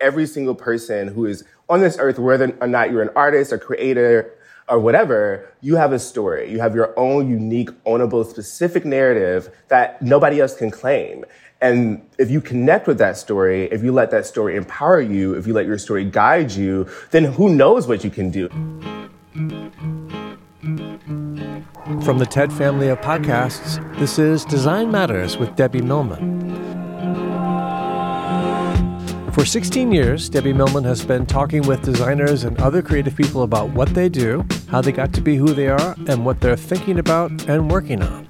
every single person who is on this earth, whether or not you're an artist or creator or whatever, you have a story. You have your own unique, ownable, specific narrative that nobody else can claim. And if you connect with that story, if you let that story empower you, if you let your story guide you, then who knows what you can do. From the TED family of podcasts, this is Design Matters with Debbie Millman. For 16 years, Debbie Millman has been talking with designers and other creative people about what they do, how they got to be who they are, and what they're thinking about and working on.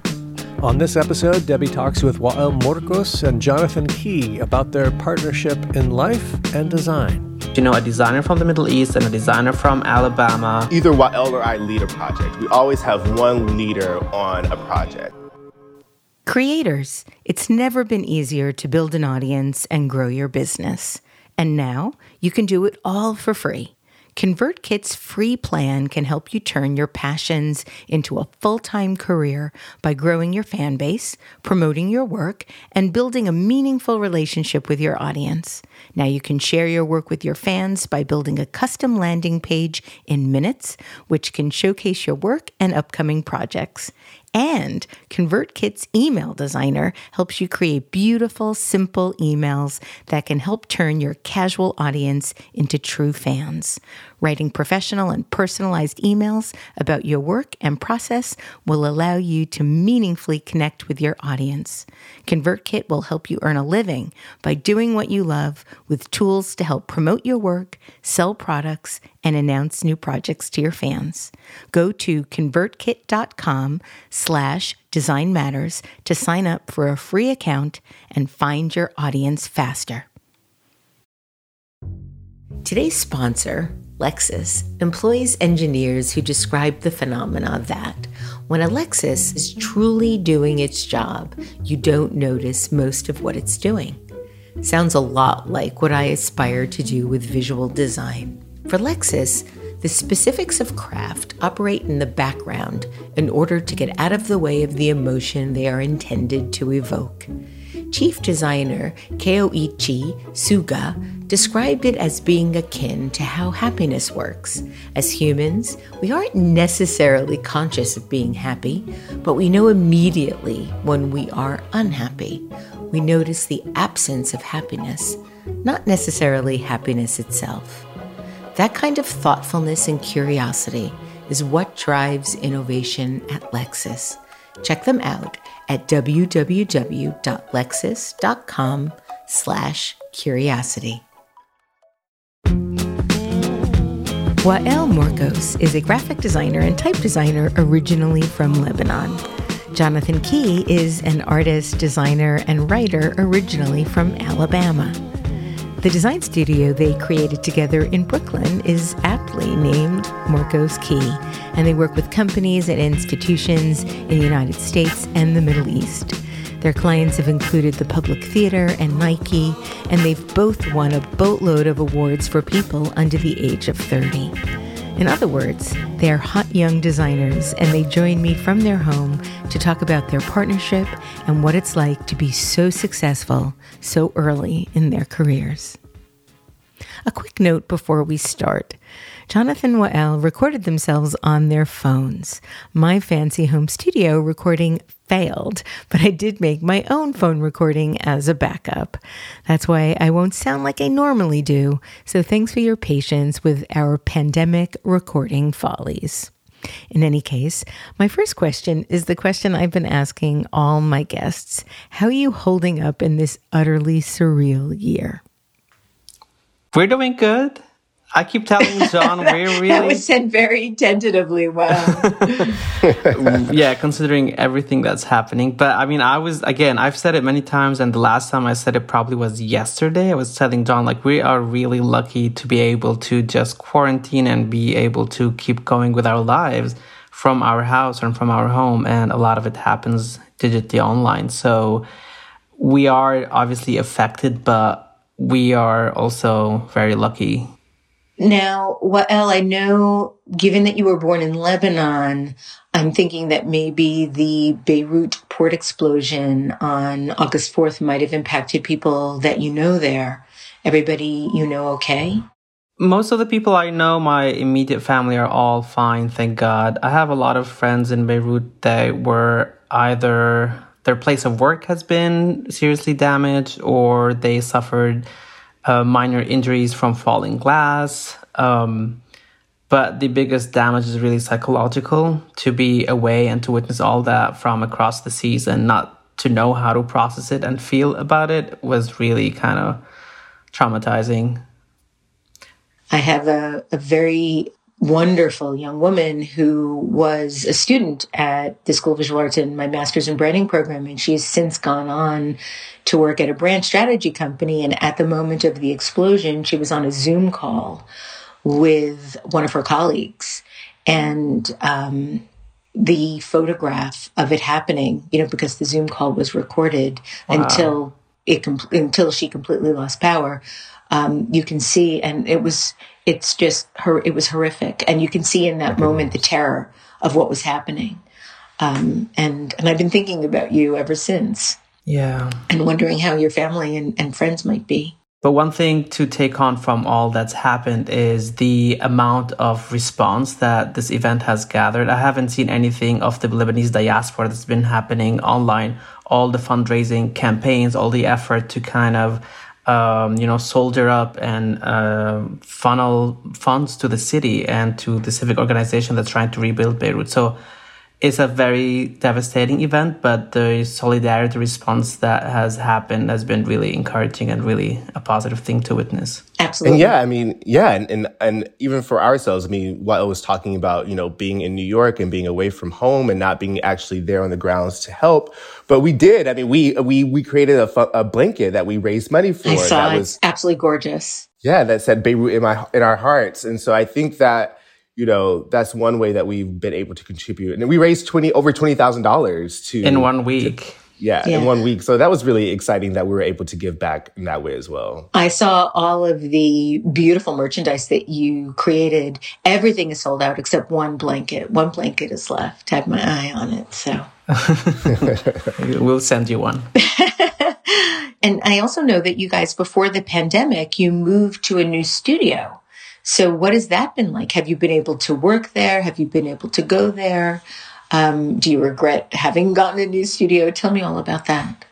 On this episode, Debbie talks with Wael Morcos and Jonathan Key about their partnership in life and design. You know, a designer from the Middle East and a designer from Alabama. Either Wael or I lead a project. We always have one leader on a project. Creators, it's never been easier to build an audience and grow your business. And now you can do it all for free. ConvertKit's free plan can help you turn your passions into a full time career by growing your fan base, promoting your work, and building a meaningful relationship with your audience. Now you can share your work with your fans by building a custom landing page in minutes, which can showcase your work and upcoming projects. And ConvertKit's email designer helps you create beautiful, simple emails that can help turn your casual audience into true fans. Writing professional and personalized emails about your work and process will allow you to meaningfully connect with your audience. ConvertKit will help you earn a living by doing what you love with tools to help promote your work, sell products, and announce new projects to your fans. Go to convertkit.com slash design matters to sign up for a free account and find your audience faster. Today's sponsor, Lexus, employs engineers who describe the phenomena that when a Lexus is truly doing its job, you don't notice most of what it's doing. Sounds a lot like what I aspire to do with visual design. For Lexus, the specifics of craft operate in the background in order to get out of the way of the emotion they are intended to evoke. Chief designer Koichi Suga described it as being akin to how happiness works. As humans, we aren't necessarily conscious of being happy, but we know immediately when we are unhappy. We notice the absence of happiness, not necessarily happiness itself. That kind of thoughtfulness and curiosity is what drives innovation at Lexus. Check them out at www.lexus.com slash curiosity. Wael Morcos is a graphic designer and type designer originally from Lebanon. Jonathan Key is an artist, designer, and writer originally from Alabama. The design studio they created together in Brooklyn is aptly named Morcos Key, and they work with companies and institutions in the United States and the Middle East. Their clients have included the Public Theater and Nike, and they've both won a boatload of awards for people under the age of 30. In other words, they are hot young designers, and they join me from their home to talk about their partnership and what it's like to be so successful so early in their careers. A quick note before we start. Jonathan Wael recorded themselves on their phones. My fancy home studio recording failed, but I did make my own phone recording as a backup. That's why I won't sound like I normally do, so thanks for your patience with our pandemic recording follies. In any case, my first question is the question I've been asking all my guests How are you holding up in this utterly surreal year? We're doing good. I keep telling John we're really. that was said very tentatively. Wow. yeah, considering everything that's happening. But I mean, I was, again, I've said it many times, and the last time I said it probably was yesterday. I was telling John, like, we are really lucky to be able to just quarantine and be able to keep going with our lives from our house and from our home. And a lot of it happens digitally online. So we are obviously affected, but we are also very lucky now, Wael, I know, given that you were born in Lebanon, I'm thinking that maybe the Beirut port explosion on August 4th might have impacted people that you know there. everybody you know okay? Most of the people I know, my immediate family, are all fine, thank God. I have a lot of friends in Beirut that were either their place of work has been seriously damaged or they suffered uh, minor injuries from falling glass. Um, but the biggest damage is really psychological to be away and to witness all that from across the seas and not to know how to process it and feel about it was really kind of traumatizing. I have a, a very wonderful young woman who was a student at the School of Visual Arts in my master's in branding program, and she's since gone on to work at a brand strategy company. And at the moment of the explosion, she was on a Zoom call with one of her colleagues, and um, the photograph of it happening, you know, because the Zoom call was recorded wow. until it until she completely lost power. Um, you can see, and it was it's just her it was horrific. And you can see in that moment the terror of what was happening. Um, and and i've been thinking about you ever since. Yeah. And wondering how your family and, and friends might be. But one thing to take on from all that's happened is the amount of response that this event has gathered. I haven't seen anything of the Lebanese diaspora that's been happening online, all the fundraising campaigns, all the effort to kind of um, you know, soldier up and uh, funnel funds to the city and to the civic organization that's trying to rebuild Beirut. So it's a very devastating event, but the solidarity response that has happened has been really encouraging and really a positive thing to witness. Absolutely. And yeah, I mean, yeah, and, and and even for ourselves, I mean, what I was talking about, you know, being in New York and being away from home and not being actually there on the grounds to help, but we did. I mean, we we we created a, a blanket that we raised money for. I saw that it. was absolutely gorgeous. Yeah, that said Beirut in my in our hearts, and so I think that you know, that's one way that we've been able to contribute. And we raised twenty over twenty thousand dollars to in one week. To, yeah, yeah, in one week. So that was really exciting that we were able to give back in that way as well. I saw all of the beautiful merchandise that you created. Everything is sold out except one blanket. One blanket is left. I have my eye on it. So we'll send you one. and I also know that you guys, before the pandemic, you moved to a new studio. So what has that been like? Have you been able to work there? Have you been able to go there? Um, do you regret having gotten a new studio? Tell me all about that.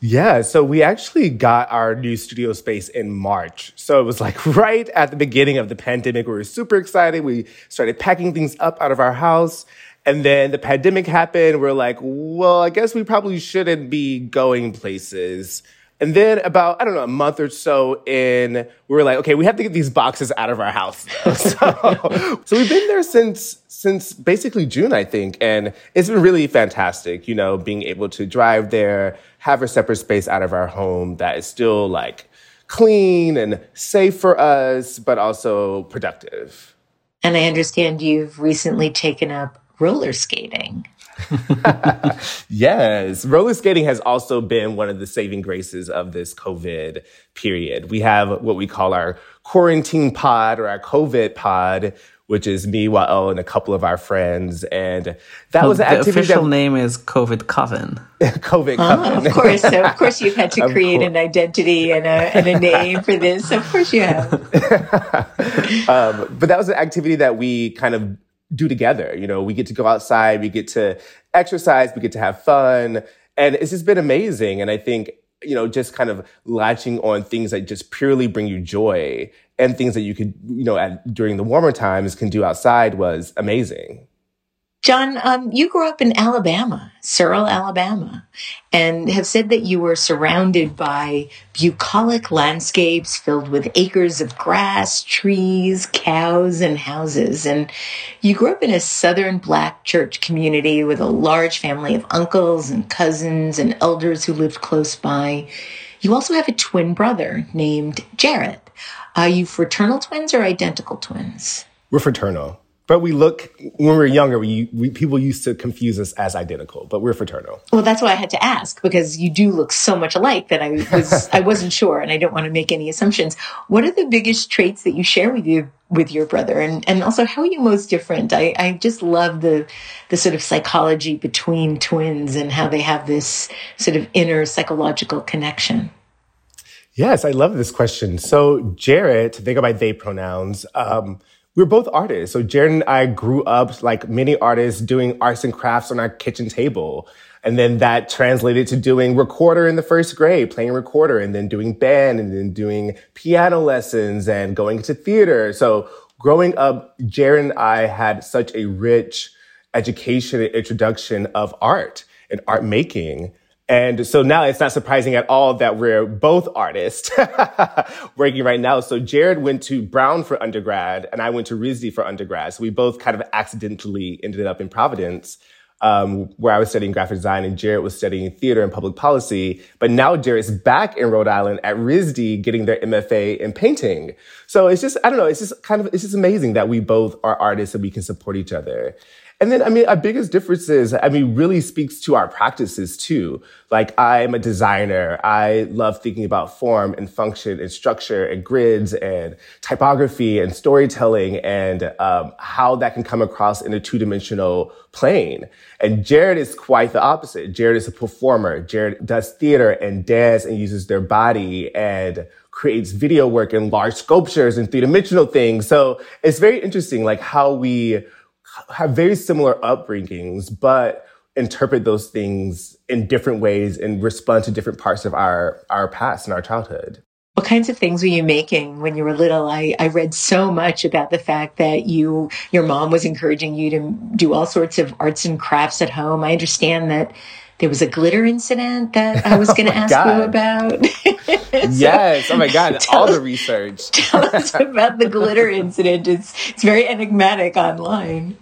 Yeah, so we actually got our new studio space in March. So it was like right at the beginning of the pandemic. We were super excited. We started packing things up out of our house. And then the pandemic happened. We're like, well, I guess we probably shouldn't be going places. And then about, I don't know, a month or so in, we were like, okay, we have to get these boxes out of our house. so, so we've been there since, since basically June, I think. And it's been really fantastic, you know, being able to drive there, have a separate space out of our home that is still like clean and safe for us, but also productive. And I understand you've recently taken up roller skating. yes. Roller skating has also been one of the saving graces of this COVID period. We have what we call our quarantine pod or our COVID pod, which is me, Wael, and a couple of our friends. And that well, was an the activity. The official that, name is COVID Coven. COVID Coven. Oh, of course. So of course you've had to create an identity and a, and a name for this. Of course you have. um, but that was an activity that we kind of do together. You know, we get to go outside, we get to exercise, we get to have fun. And it's just been amazing. And I think, you know, just kind of latching on things that just purely bring you joy and things that you could, you know, at, during the warmer times can do outside was amazing. John, um, you grew up in Alabama, Seale, Alabama, and have said that you were surrounded by bucolic landscapes filled with acres of grass, trees, cows, and houses. And you grew up in a southern black church community with a large family of uncles and cousins and elders who lived close by. You also have a twin brother named Jarrett. Are you fraternal twins or identical twins? We're fraternal. But we look, when we were younger, we, we, people used to confuse us as identical, but we're fraternal. Well, that's why I had to ask because you do look so much alike that I was, I wasn't sure and I don't want to make any assumptions. What are the biggest traits that you share with you, with your brother? And, and also how are you most different? I, I just love the, the sort of psychology between twins and how they have this sort of inner psychological connection. Yes, I love this question. So, Jarrett, they go by they pronouns. Um, we're both artists. So, Jarrett and I grew up like many artists doing arts and crafts on our kitchen table. And then that translated to doing recorder in the first grade, playing recorder, and then doing band, and then doing piano lessons and going to theater. So, growing up, Jarrett and I had such a rich education and introduction of art and art making. And so now it's not surprising at all that we're both artists working right now. So Jarrett went to Brown for undergrad and I went to RISD for undergrad. So we both kind of accidentally ended up in Providence, um, where I was studying graphic design and Jarrett was studying theater and public policy. But now Jarrett's back in Rhode Island at RISD getting their MFA in painting. So it's just, I don't know, it's just kind of, it's just amazing that we both are artists and we can support each other. And then, I mean, our biggest difference is, I mean, really speaks to our practices too. Like, I'm a designer. I love thinking about form and function and structure and grids and typography and storytelling and um, how that can come across in a two dimensional plane. And Jarrett is quite the opposite. Jarrett is a performer. Jarrett does theater and dance and uses their body and creates video work and large sculptures and three dimensional things. So it's very interesting, like how we have very similar upbringings, but interpret those things in different ways and respond to different parts of our, our past and our childhood. What kinds of things were you making when you were little? I, I read so much about the fact that you your mom was encouraging you to do all sorts of arts and crafts at home. I understand that there was a glitter incident that I was going to oh ask God. you about. yes. Oh my God. All the research. tell us about the glitter incident. It's, it's very enigmatic online.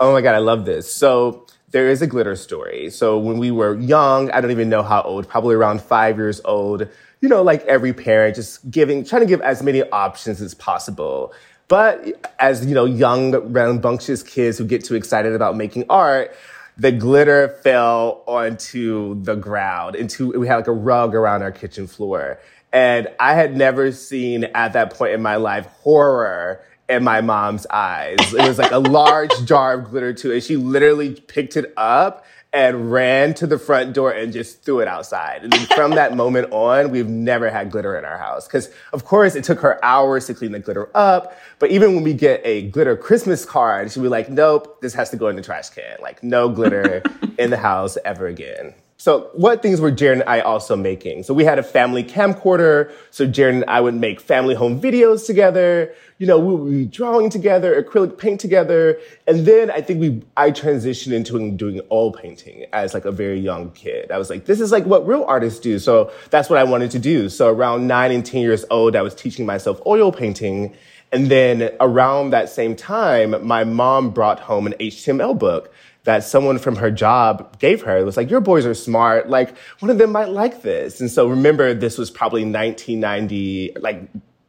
Oh my God. I love this. So there is a glitter story. So when we were young, I don't even know how old, probably around five years old, you know, like every parent, just giving, trying to give as many options as possible. But as, you know, young, rambunctious kids who get too excited about making art, the glitter fell onto the ground into we had like a rug around our kitchen floor. And i had never seen at that point in my life horror in my mom's eyes. It was like a large jar of glitter too. And she literally picked it up and ran to the front door and just threw it outside. And from that moment on, we've never had glitter in our house. Cause of course it took her hours to clean the glitter up. But even when we get a glitter Christmas card, she'd be like, nope, this has to go in the trash can. Like no glitter in the house ever again. So what things were Jarrett and I also making? So we had a family camcorder. So Jarrett and I would make family home videos together. You know, we would be drawing together, acrylic paint together. And then I think we, I transitioned into doing oil painting as like a very young kid. I was like, this is like what real artists do. So that's what I wanted to do. So around nine and 10 years old, I was teaching myself oil painting. And then around that same time, my mom brought home an HTML book that someone from her job gave her. It was like, your boys are smart. Like, one of them might like this. And so remember, this was probably 1990, like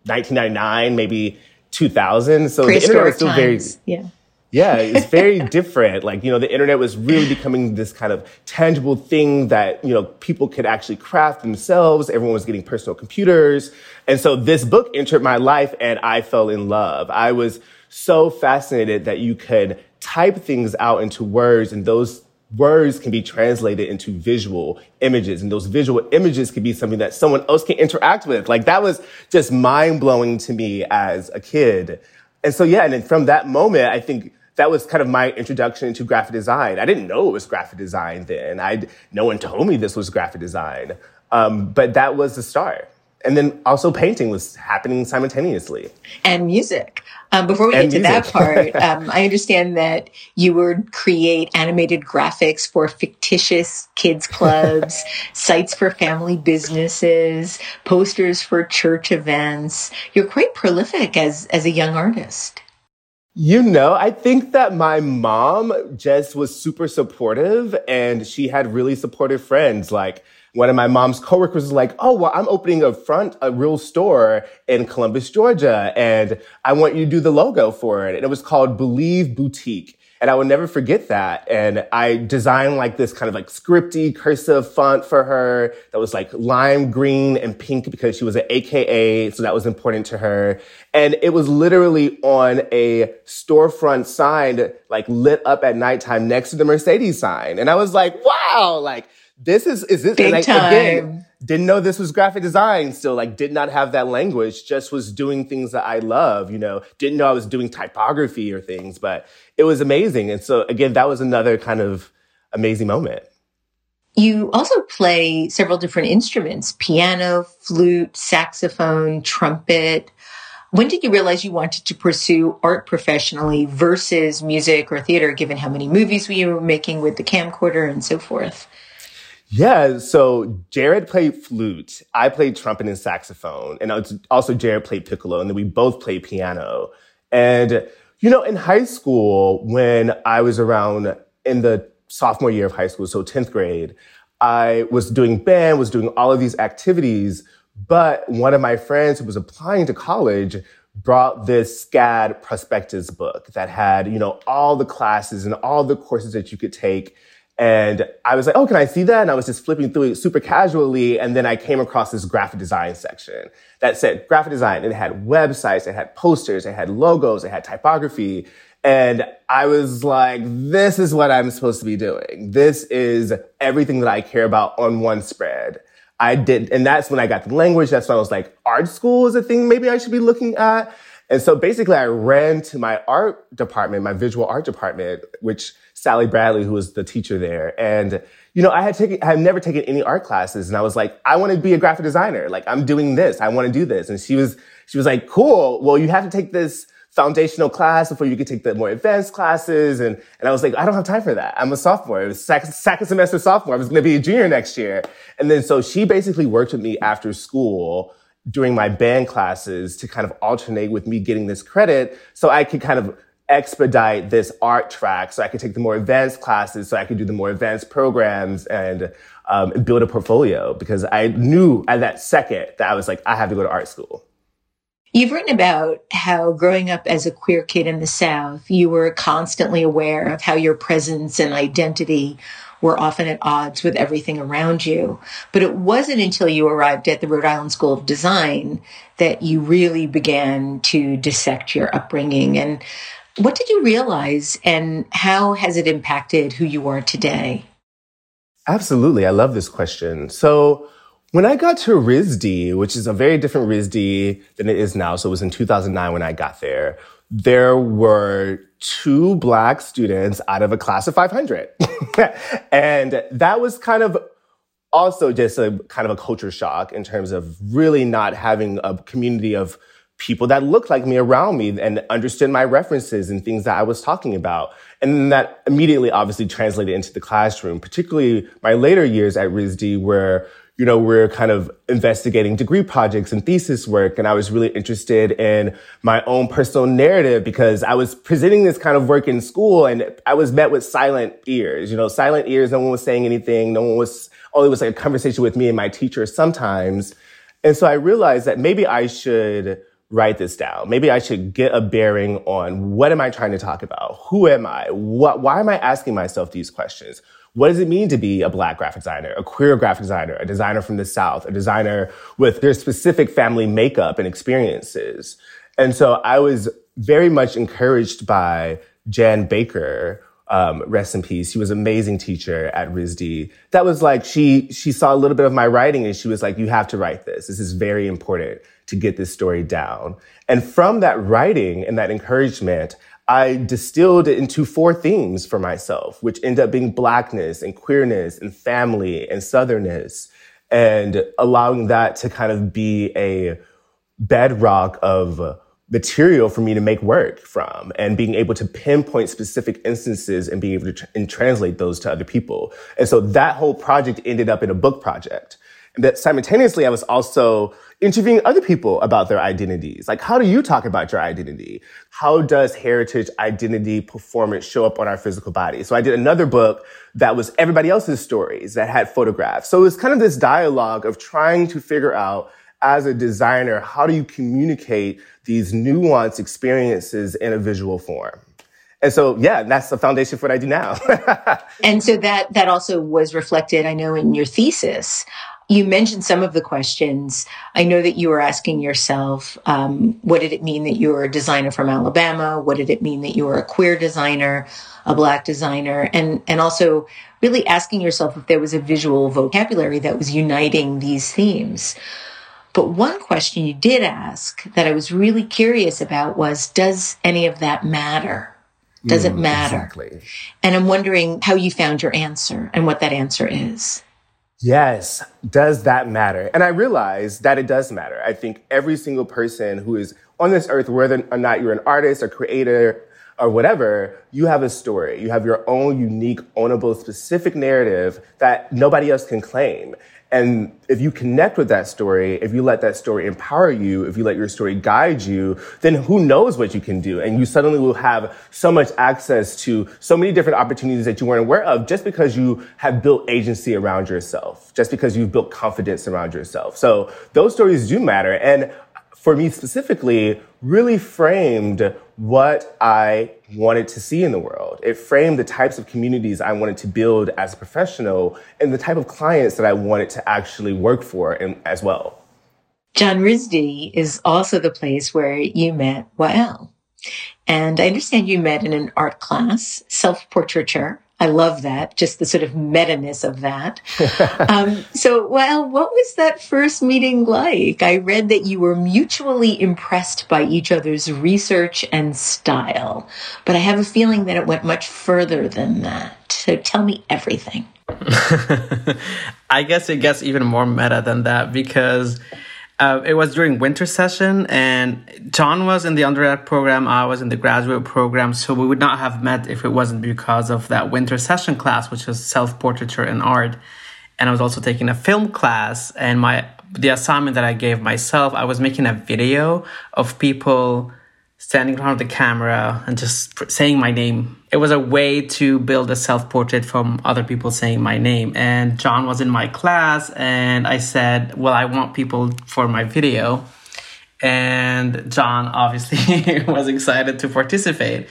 1999, maybe 2000. So the internet was still times. very, yeah. Yeah, it's very different. Like, you know, the internet was really becoming this kind of tangible thing that, you know, people could actually craft themselves. Everyone was getting personal computers. And so this book entered my life and I fell in love. I was so fascinated that you could type things out into words and those words can be translated into visual images and those visual images can be something that someone else can interact with. Like that was just mind blowing to me as a kid. And so, yeah, and then from that moment, I think that was kind of my introduction to graphic design. I didn't know it was graphic design then. I no one told me this was graphic design. Um, but that was the start and then also painting was happening simultaneously. And music. Um, before we and get to that part, um, I understand that you would create animated graphics for fictitious kids clubs, sites for family businesses, posters for church events. You're quite prolific as as a young artist. You know, I think that my mom just was super supportive and she had really supportive friends. Like, one of my mom's coworkers was like, "Oh, well, I'm opening a front, a real store in Columbus, Georgia, and I want you to do the logo for it." And it was called Believe Boutique. And I will never forget that. And I designed like this kind of like scripty cursive font for her that was like lime green and pink because she was an AKA. So that was important to her. And it was literally on a storefront sign, like lit up at nighttime next to the Mercedes sign. And I was like, wow, like, this is is this big time. Again, didn't know this was graphic design still, like did not have that language, just was doing things that I love, you know, didn't know I was doing typography or things, but it was amazing. And so again, that was another kind of amazing moment. You also play several different instruments piano, flute, saxophone, trumpet. When did you realize you wanted to pursue art professionally versus music or theater, given how many movies we were making with the camcorder and so forth? Yeah, so Jarrett played flute, I played trumpet and saxophone, and also Jarrett played piccolo, and then we both played piano. And, you know, in high school, when I was around in the sophomore year of high school, so 10th grade, I was doing band, was doing all of these activities, but one of my friends who was applying to college brought this SCAD prospectus book that had, you know, all the classes and all the courses that you could take. And I was like, oh, can I see that? And I was just flipping through it super casually. And then I came across this graphic design section that said graphic design. It had websites, it had posters, it had logos, it had typography. And I was like, this is what I'm supposed to be doing. This is everything that I care about on one spread. I did, and that's when I got the language. That's when I was like, art school is a thing maybe I should be looking at. And so basically I ran to my art department, my visual art department, which Sally Bradley, who was the teacher there. And, you know, I had taken, I had never taken any art classes. And I was like, I want to be a graphic designer. Like I'm doing this. I want to do this. And she was, she was like, cool. Well, you have to take this foundational class before you could take the more advanced classes. And, and I was like, I don't have time for that. I'm a sophomore. It was second, second semester sophomore. I was going to be a junior next year. And then so she basically worked with me after school during my band classes to kind of alternate with me getting this credit so I could kind of expedite this art track so I could take the more advanced classes so I could do the more advanced programs and, um, build a portfolio because I knew at that second that I was like, I have to go to art school. You've written about how growing up as a queer kid in the South, you were constantly aware of how your presence and identity were often at odds with everything around you. But it wasn't until you arrived at the Rhode Island School of Design that you really began to dissect your upbringing. And what did you realize and how has it impacted who you are today? Absolutely. I love this question. So, when I got to RISD, which is a very different RISD than it is now, so it was in 2009 when I got there, there were two black students out of a class of 500. and that was kind of also just a kind of a culture shock in terms of really not having a community of people that looked like me around me and understood my references and things that I was talking about. And that immediately obviously translated into the classroom, particularly my later years at RISD where you know, we're kind of investigating degree projects and thesis work. And I was really interested in my own personal narrative because I was presenting this kind of work in school and I was met with silent ears, you know, silent ears. No one was saying anything. No one was, oh, only was like a conversation with me and my teacher sometimes. And so I realized that maybe I should write this down. Maybe I should get a bearing on what am I trying to talk about? Who am I? What, why am I asking myself these questions? What does it mean to be a black graphic designer, a queer graphic designer, a designer from the South, a designer with their specific family makeup and experiences? And so I was very much encouraged by Jan Baker, um, rest in peace. She was amazing teacher at RISD. That was like, she, she saw a little bit of my writing and she was like, you have to write this. This is very important to get this story down. And from that writing and that encouragement, I distilled it into four themes for myself, which end up being blackness and queerness and family and southernness and allowing that to kind of be a bedrock of material for me to make work from and being able to pinpoint specific instances and being able to tr- and translate those to other people. And so that whole project ended up in a book project. And that simultaneously, I was also interviewing other people about their identities. Like, how do you talk about your identity? How does heritage identity performance show up on our physical body? So I did another book that was everybody else's stories that had photographs. So it was kind of this dialogue of trying to figure out as a designer, how do you communicate these nuanced experiences in a visual form? And so, yeah, that's the foundation for what I do now. and so that that also was reflected, I know, in your thesis you mentioned some of the questions. I know that you were asking yourself, um, what did it mean that you were a designer from Alabama? What did it mean that you were a queer designer, a black designer? And, and also really asking yourself if there was a visual vocabulary that was uniting these themes. But one question you did ask that I was really curious about was, does any of that matter? Does mm, it matter? Exactly. And I'm wondering how you found your answer and what that answer is. Yes. Does that matter? And I realize that it does matter. I think every single person who is on this earth, whether or not you're an artist or creator or whatever, you have a story. You have your own unique, ownable, specific narrative that nobody else can claim. And if you connect with that story, if you let that story empower you, if you let your story guide you, then who knows what you can do? And you suddenly will have so much access to so many different opportunities that you weren't aware of just because you have built agency around yourself, just because you've built confidence around yourself. So those stories do matter. And for me specifically, really framed what I wanted to see in the world. It framed the types of communities I wanted to build as a professional and the type of clients that I wanted to actually work for and, as well. John RISD is also the place where you met Wael. And I understand you met in an art class, self-portraiture. I love that, just the sort of meta-ness of that. um, so, well, what was that first meeting like? I read that you were mutually impressed by each other's research and style, but I have a feeling that it went much further than that. So tell me everything. I guess it gets even more meta than that because uh, it was during winter session, and John was in the undergrad program. I was in the graduate program, so we would not have met if it wasn't because of that winter session class, which was self portraiture and art. And I was also taking a film class, and my the assignment that I gave myself, I was making a video of people standing in front of the camera and just saying my name. It was a way to build a self portrait from other people saying my name. And John was in my class, and I said, Well, I want people for my video. And John obviously was excited to participate.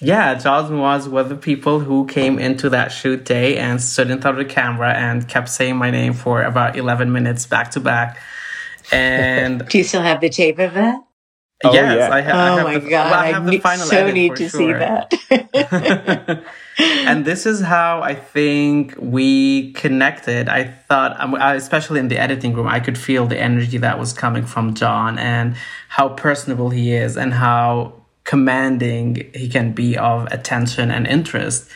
Yeah, John was one of the people who came into that shoot day and stood in front of the camera and kept saying my name for about 11 minutes back to back. And do you still have the tape of that? Oh, yes, yeah. I, ha- oh I have. my the, god! well, I have I the final so need to sure. see that. and this is how I think we connected. I thought, um, especially in the editing room, I could feel the energy that was coming from John and how personable he is and how commanding he can be of attention and interest.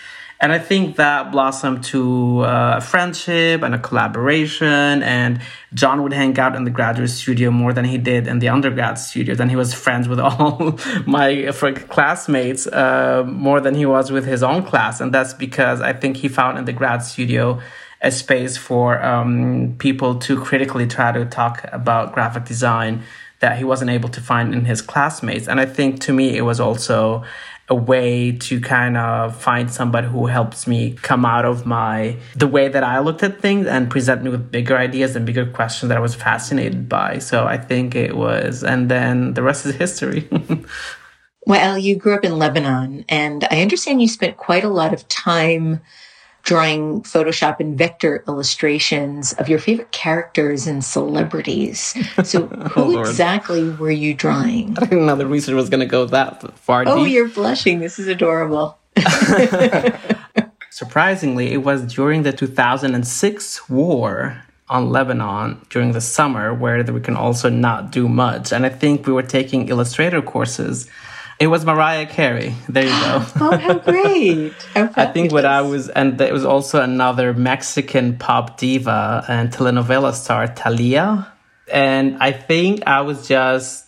And I think that blossomed to uh, a friendship and a collaboration. And John would hang out in the graduate studio more than he did in the undergrad studio. And he was friends with all my classmates uh, more than he was with his own class. And that's because I think he found in the grad studio a space for um, people to critically try to talk about graphic design that he wasn't able to find in his classmates. And I think to me, it was also a way to kind of find somebody who helps me come out of my the way that I looked at things and present me with bigger ideas and bigger questions that I was fascinated by. So I think it was and then the rest is history. well, you grew up in Lebanon and I understand you spent quite a lot of time drawing Photoshop and vector illustrations of your favorite characters and celebrities. So, who oh, exactly were you drawing? I didn't know the research was going to go that far. Oh, deep. you're blushing. This is adorable. Surprisingly, it was during the 2006 war on Lebanon during the summer where we can also not do much. And I think we were taking illustrator courses it was Mariah Carey. There you go. oh, how great! How I think what I was, and there was also another Mexican pop diva and telenovela star, Thalia. And I think I was just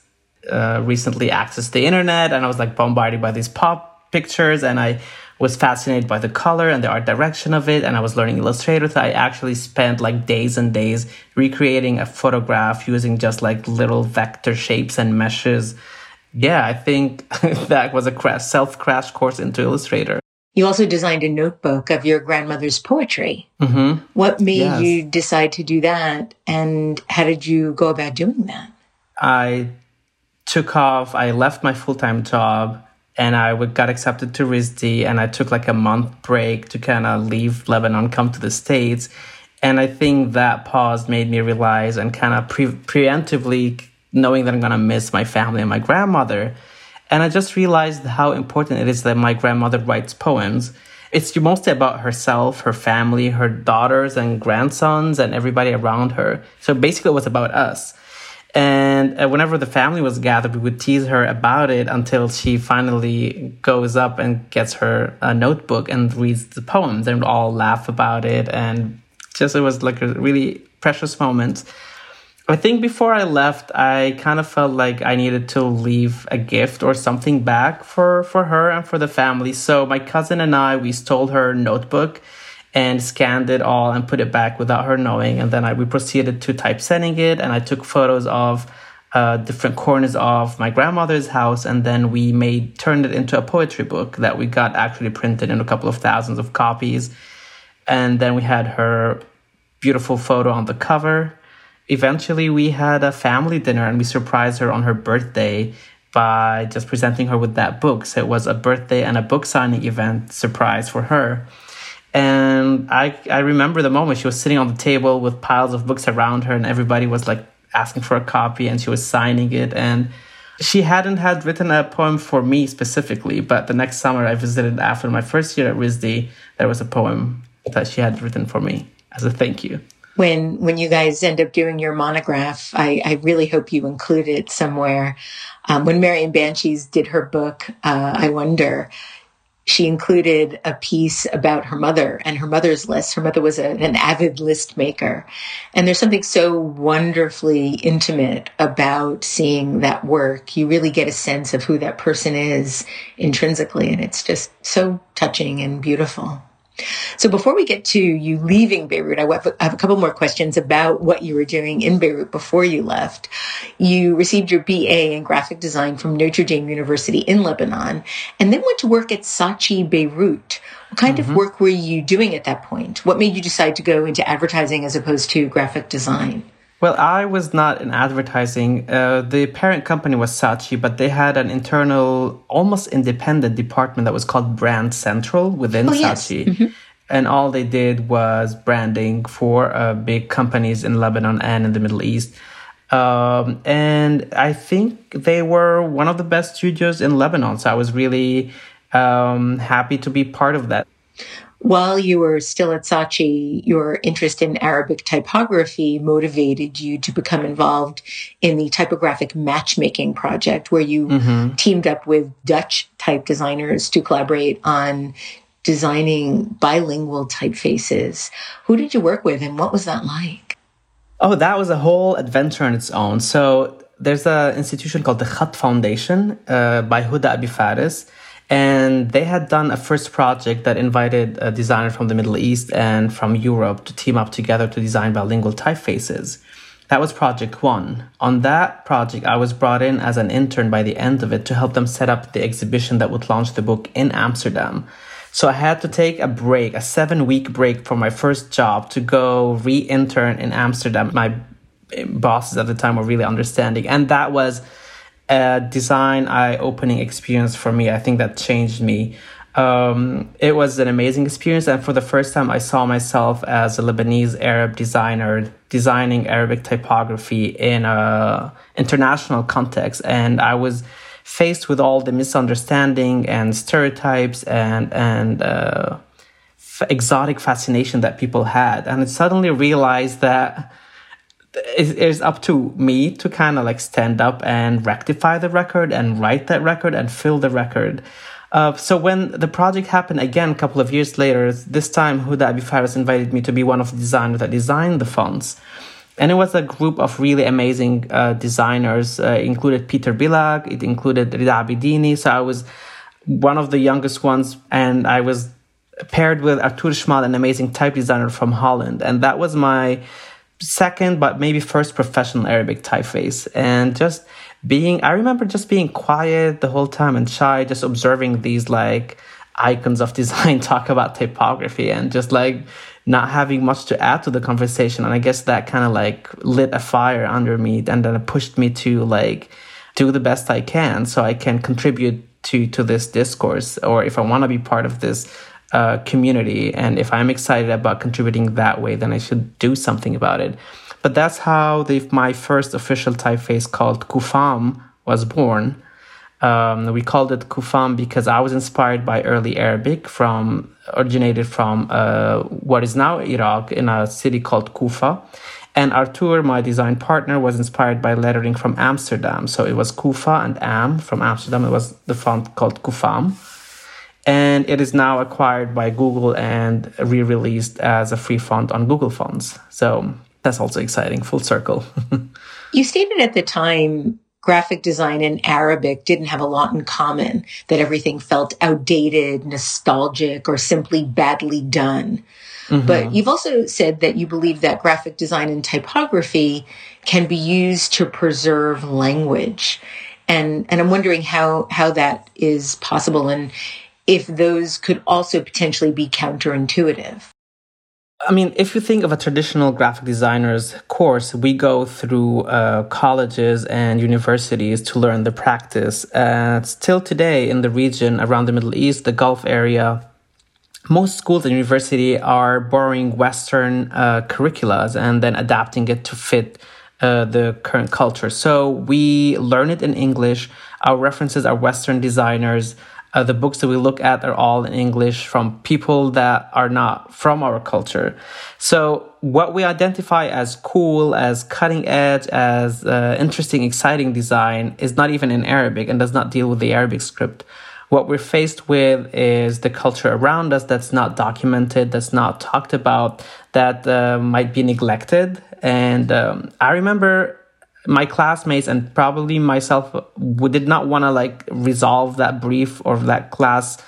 uh, recently accessed the internet, and I was like bombarded by these pop pictures, and I was fascinated by the color and the art direction of it and i was learning illustrator so i actually spent like days and days recreating a photograph using just like little vector shapes and meshes yeah, I think that was a crash, self crash course into Illustrator. You also designed a notebook of your grandmother's poetry. Mm-hmm. What made yes. you decide to do that, and how did you go about doing that? I took off. I left my full time job, and I got accepted to RISD, and I took like a month break to kind of leave Lebanon, come to the states, And I think that pause made me realize and kind of pre- preemptively knowing that I'm going to miss my family and my grandmother. And I just realized how important it is that my grandmother writes poems. It's mostly about herself, her family, her daughters and grandsons, and everybody around her. So basically, it was about us. And uh, whenever the family was gathered, we would tease her about it until she finally goes up and gets her a notebook and reads the poems. And all laugh about it. And just it was like a really precious moment. I think before I left, I kind of felt like I needed to leave a gift or something back for, for her and for the family. So my cousin and I, we stole her notebook and scanned it all and put it back without her knowing. And then I, we proceeded to typesetting it, and I took photos of uh, different corners of my grandmother's house, and then we made turned it into a poetry book that we got actually printed in a couple of thousands of copies. And then we had her beautiful photo on the cover. Eventually, we had a family dinner, and we surprised her on her birthday by just presenting her with that book. So it was a birthday and a book signing event surprise for her. And I, I remember the moment she was sitting on the table with piles of books around her, and everybody was like asking for a copy, and she was signing it. And she hadn't had written a poem for me specifically, but the next summer I visited after my first year at RISD, there was a poem that she had written for me as a thank you. When when you guys end up doing your monograph, I, I really hope you include it somewhere. Um, when Marian Bantjes did her book, uh, I wonder she included a piece about her mother and her mother's list. Her mother was a, an avid list maker. And there's something so wonderfully intimate about seeing that work. You really get a sense of who that person is intrinsically. And it's just so touching and beautiful. So before we get to you leaving Beirut, I have a couple more questions about what you were doing in Beirut before you left. You received your BA in graphic design from Notre Dame University in Lebanon and then went to work at Saatchi Beirut. What kind mm-hmm. of work were you doing at that point? What made you decide to go into advertising as opposed to graphic design? Well, I was not in advertising. Uh, the parent company was Saatchi, but they had an internal, almost independent department that was called Brand Central within oh, Saatchi. Yes. Mm-hmm. And all they did was branding for uh, big companies in Lebanon and in the Middle East. Um, and I think they were one of the best studios in Lebanon. So I was really um, happy to be part of that while you were still at Saatchi, your interest in Arabic typography motivated you to become involved in the typographic matchmaking project where you mm-hmm. teamed up with Dutch type designers to collaborate on designing bilingual typefaces. Who did you work with and what was that like? Oh, that was a whole adventure on its own. So there's an institution called the Khatt Foundation uh, by Huda Abifarès and they had done a first project that invited a designer from the Middle East and from Europe to team up together to design bilingual typefaces. That was project one. On that project, I was brought in as an intern by the end of it to help them set up the exhibition that would launch the book in Amsterdam. So I had to take a break, a seven week break from my first job to go re intern in Amsterdam. My bosses at the time were really understanding. And that was a design eye opening experience for me. I think that changed me. Um, it was an amazing experience, and for the first time, I saw myself as a Lebanese Arab designer designing Arabic typography in a international context, and I was faced with all the misunderstanding and stereotypes and and uh, f- exotic fascination that people had, and I suddenly realized that it's up to me to kind of like stand up and rectify the record and write that record and fill the record. Uh, so when the project happened again a couple of years later, this time Huda Abifarès invited me to be one of the designers that designed the fonts. And it was a group of really amazing uh, designers. Uh, included Peter Bil'ak, it included Reza Abedini. So I was one of the youngest ones, and I was paired with Artur Schmal, an amazing type designer from Holland. And that was my second, but maybe first professional Arabic typeface. And just being, I remember just being quiet the whole time and shy, just observing these like icons of design talk about typography and just like not having much to add to the conversation. And I guess that kind of like lit a fire under me and then it pushed me to like do the best I can so I can contribute to to this discourse or if I want to be part of this uh, community. And if I'm excited about contributing that way, then I should do something about it. But that's how the, my first official typeface called Kufam was born. Um, we called it Kufam because I was inspired by early Arabic from originated from uh, what is now Iraq in a city called Kufa. And Artur, my design partner, was inspired by lettering from Amsterdam. So it was Kufa and Am from Amsterdam. It was the font called Kufam. And it is now acquired by Google and re released as a free font on Google Fonts. So that's also exciting, full circle. you stated at the time graphic design and Arabic didn't have a lot in common, that everything felt outdated, nostalgic, or simply badly done. Mm-hmm. But you've also said that you believe that graphic design and typography can be used to preserve language. And, and I'm wondering how, how that is possible and if those could also potentially be counterintuitive. I mean, if you think of a traditional graphic designer's course, we go through uh, colleges and universities to learn the practice. Uh, still today, in the region around the Middle East, the Gulf area, most schools and university are borrowing Western uh, and then adapting it to fit uh, the current culture. So we learn it in English. Our references are Western designers. Uh, the books that we look at are all in English from people that are not from our culture. So what we identify as cool, as cutting edge, as uh, interesting, exciting design is not even in Arabic and does not deal with the Arabic script. What we're faced with is the culture around us that's not documented, that's not talked about, that uh, might be neglected. And um, I remember my classmates and probably myself we did not want to like resolve that brief or that class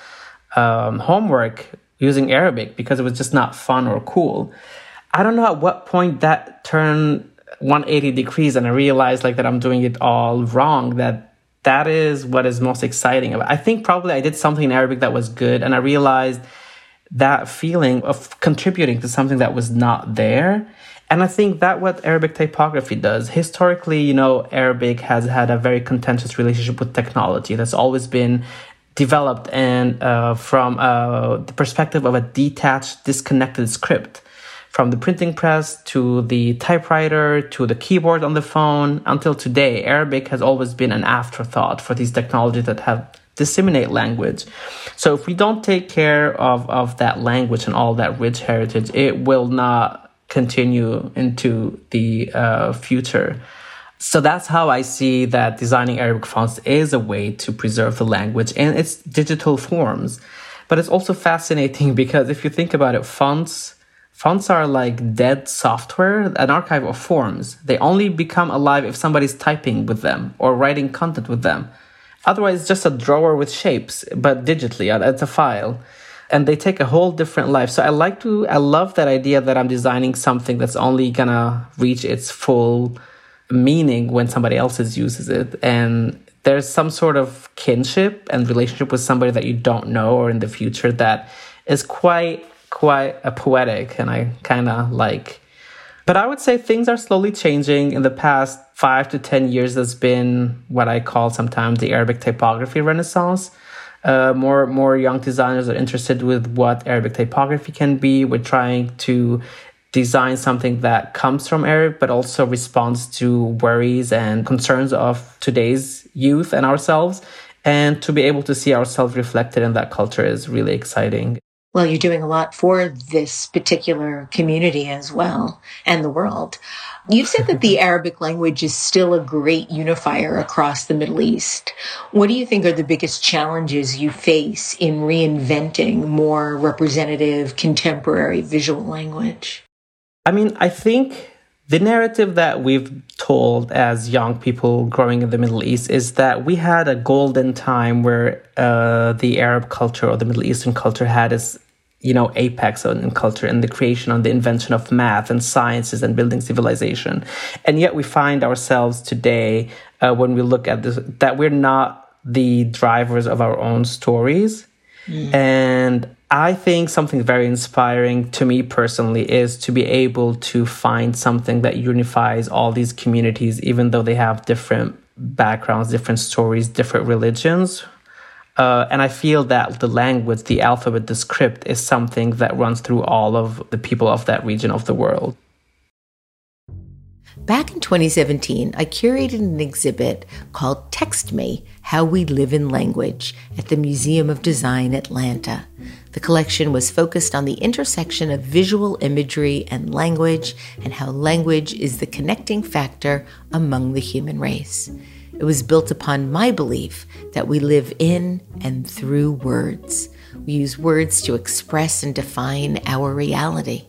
um, homework using Arabic because it was just not fun or cool. I don't know at what point that turned 180 degrees and I realized like that I'm doing it all wrong. That that is what is most exciting about. I think probably I did something in Arabic that was good, and I realized that feeling of contributing to something that was not there. And I think that what Arabic typography does. Historically, you know, Arabic has had a very contentious relationship with technology. That's always been developed and uh, from uh, the perspective of a detached, disconnected script from the printing press to the typewriter to the keyboard on the phone until today, Arabic has always been an afterthought for these technologies that have disseminate language. So if we don't take care of, of that language and all that rich heritage, it will not continue into the uh, future. So that's how I see that designing Arabic fonts is a way to preserve the language in its digital forms. But it's also fascinating because if you think about it, fonts Fonts are like dead software, an archive of forms. They only become alive if somebody's typing with them or writing content with them. Otherwise, it's just a drawer with shapes, but digitally, uh, it's a file. And they take a whole different life. So I like to, I love that idea that I'm designing something that's only gonna reach its full meaning when somebody else uses it. And there's some sort of kinship and relationship with somebody that you don't know or in the future that is quite quite a poetic and I kind of like. But I would say things are slowly changing. In the past five to 10 years, there's been what I call sometimes the Arabic typography renaissance. Uh, more more young designers are interested with what Arabic typography can be. We're trying to design something that comes from Arabic, but also responds to worries and concerns of today's youth and ourselves. And to be able to see ourselves reflected in that culture is really exciting well, you're doing a lot for this particular community as well and the world. You've said that the Arabic language is still a great unifier across the Middle East. What do you think are the biggest challenges you face in reinventing more representative, contemporary visual language? I mean, I think the narrative that we've told as young people growing in the Middle East is that we had a golden time where uh, the Arab culture or the Middle Eastern culture had its you know, apex in culture and the creation and the invention of math and sciences and building civilization. And yet we find ourselves today, uh, when we look at this, that we're not the drivers of our own stories. Mm. And I think something very inspiring to me personally is to be able to find something that unifies all these communities, even though they have different backgrounds, different stories, different religions Uh, and I feel that the language, the alphabet, the script is something that runs through all of the people of that region of the world. Back in 2017, I curated an exhibit called Text Me How We Live in Language at the Museum of Design, Atlanta. The collection was focused on the intersection of visual imagery and language and how language is the connecting factor among the human race. It was built upon my belief that we live in and through words. We use words to express and define our reality.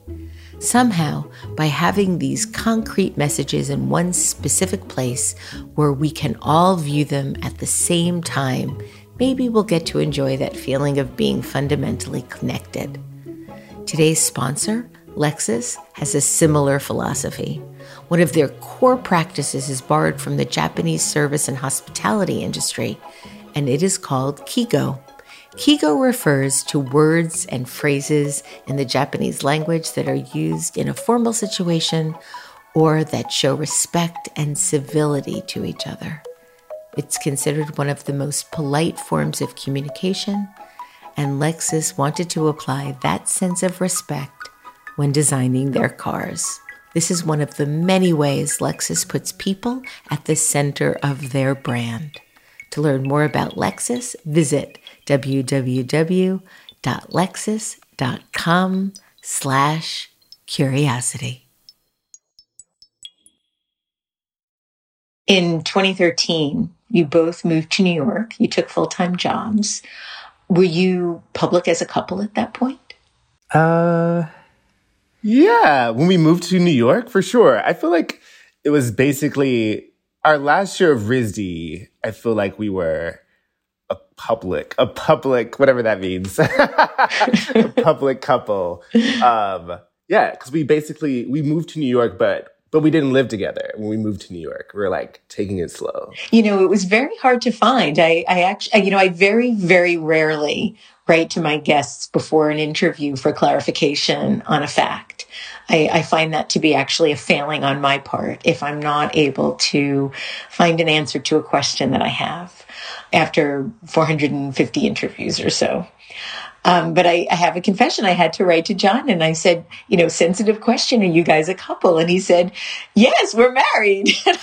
Somehow, by having these concrete messages in one specific place where we can all view them at the same time, maybe we'll get to enjoy that feeling of being fundamentally connected. Today's sponsor, Lexus, has a similar philosophy. One of their core practices is borrowed from the Japanese service and hospitality industry, and it is called Keigo. Keigo refers to words and phrases in the Japanese language that are used in a formal situation or that show respect and civility to each other. It's considered one of the most polite forms of communication, and Lexus wanted to apply that sense of respect when designing their cars. This is one of the many ways Lexus puts people at the center of their brand. To learn more about Lexus, visit www.lexus.com slash curiosity. In 2013, you both moved to New York. You took full-time jobs. Were you public as a couple at that point? Uh yeah, when we moved to New York, for sure. I feel like it was basically our last year of RISD. I feel like we were a public, a public, whatever that means, a public couple. Um, yeah, because we basically we moved to New York, but but we didn't live together when we moved to New York. We were like taking it slow. You know, it was very hard to find. I, I actually, you know, I very, very rarely write to my guests before an interview for clarification on a fact. I, I, find that to be actually a failing on my part if I'm not able to find an answer to a question that I have after 450 interviews or so. Um, but I, I, have a confession I had to write to John and I said, you know, sensitive question, are you guys a couple? And he said, yes, we're married. like,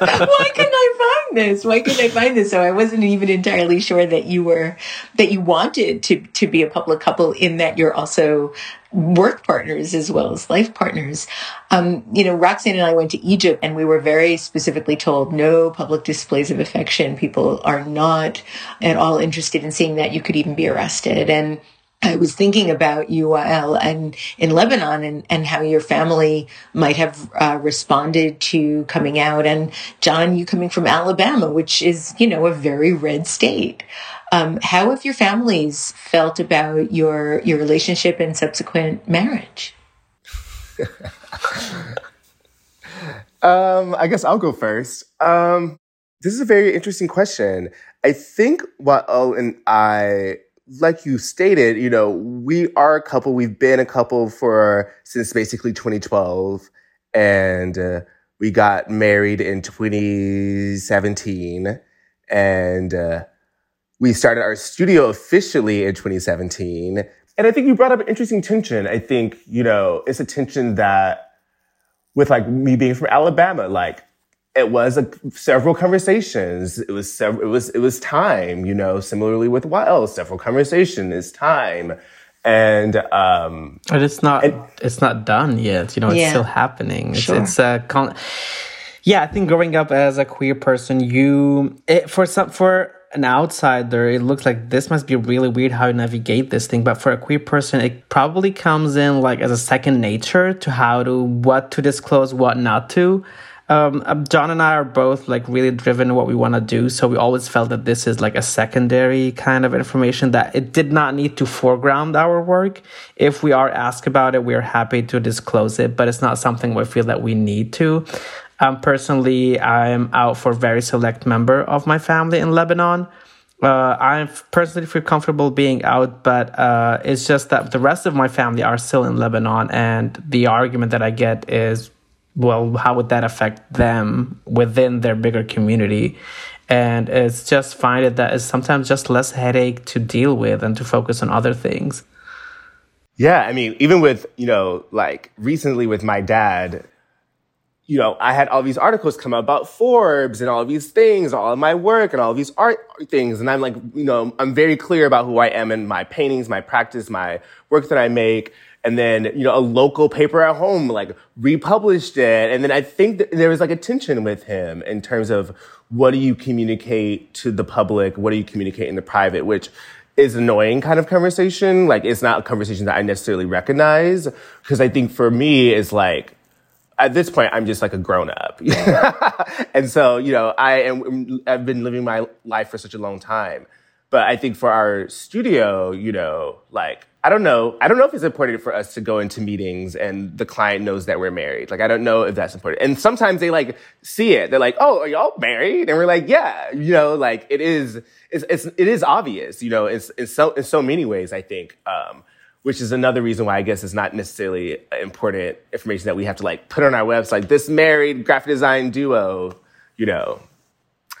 why couldn't I find this? Why couldn't I find this? So I wasn't even entirely sure that you were, that you wanted to, to be a public couple in that you're also work partners as well as life partners. Um, you know, Roxanne and I went to Egypt and we were very specifically told no public displays of affection. People are not at all interested in seeing that. You could even be arrested. And I was thinking about you, and in Lebanon and, and how your family might have uh, responded to coming out. And John, you coming from Alabama, which is, you know, a very red state. Um, how have your families felt about your your relationship and subsequent marriage? um, I guess I'll go first. Um, this is a very interesting question. I think Wael and I, like you stated, you know, we are a couple. We've been a couple for since basically 2012, and uh, we got married in 2017, and. Uh, we started our studio officially in 2017. And I think you brought up an interesting tension. I think, you know, it's a tension that with like me being from Alabama, like it was a, several conversations. It was several, it was, it was time, you know, similarly with Wael, several conversations is time. And, um, but it's not, and, it's not done yet. You know, it's yeah. still happening. It's, sure. it's a, con- yeah, I think growing up as a queer person, you, it, for some, for, an outsider, it looks like this must be really weird how you navigate this thing. But for a queer person, it probably comes in like as a second nature to how to what to disclose, what not to. Um, um John and I are both like really driven what we want to do, so we always felt that this is like a secondary kind of information that it did not need to foreground our work. If we are asked about it, we are happy to disclose it, but it's not something we feel that we need to. Um, personally, I'm out for very select member of my family in Lebanon. Uh, I personally feel comfortable being out, but uh, it's just that the rest of my family are still in Lebanon, and the argument that I get is, well, how would that affect them within their bigger community? And it's just find it that it's sometimes just less headache to deal with and to focus on other things. Yeah, I mean, even with, you know, like recently with my dad, you know, I had all these articles come out about Forbes and all these things, all of my work and all these art things. And I'm like, you know, I'm very clear about who I am and my paintings, my practice, my work that I make. And then, you know, a local paper at home, like republished it. And then I think there was like a tension with him in terms of what do you communicate to the public? What do you communicate in the private? Which is annoying kind of conversation. Like it's not a conversation that I necessarily recognize. Cause I think for me, it's like, at this point, I'm just like a grown up. and so, you know, I am, I've been living my life for such a long time. But I think for our studio, you know, like, I don't know. I don't know if it's important for us to go into meetings and the client knows that we're married. Like, I don't know if that's important. And sometimes they like see it. They're like, "Oh, are y'all married?" And we're like, "Yeah." You know, like it is. It's, it's it is obvious. You know, it's, it's so in so many ways. I think. Um, which is another reason why I guess it's not necessarily important information that we have to like put on our website. This married graphic design duo, you know.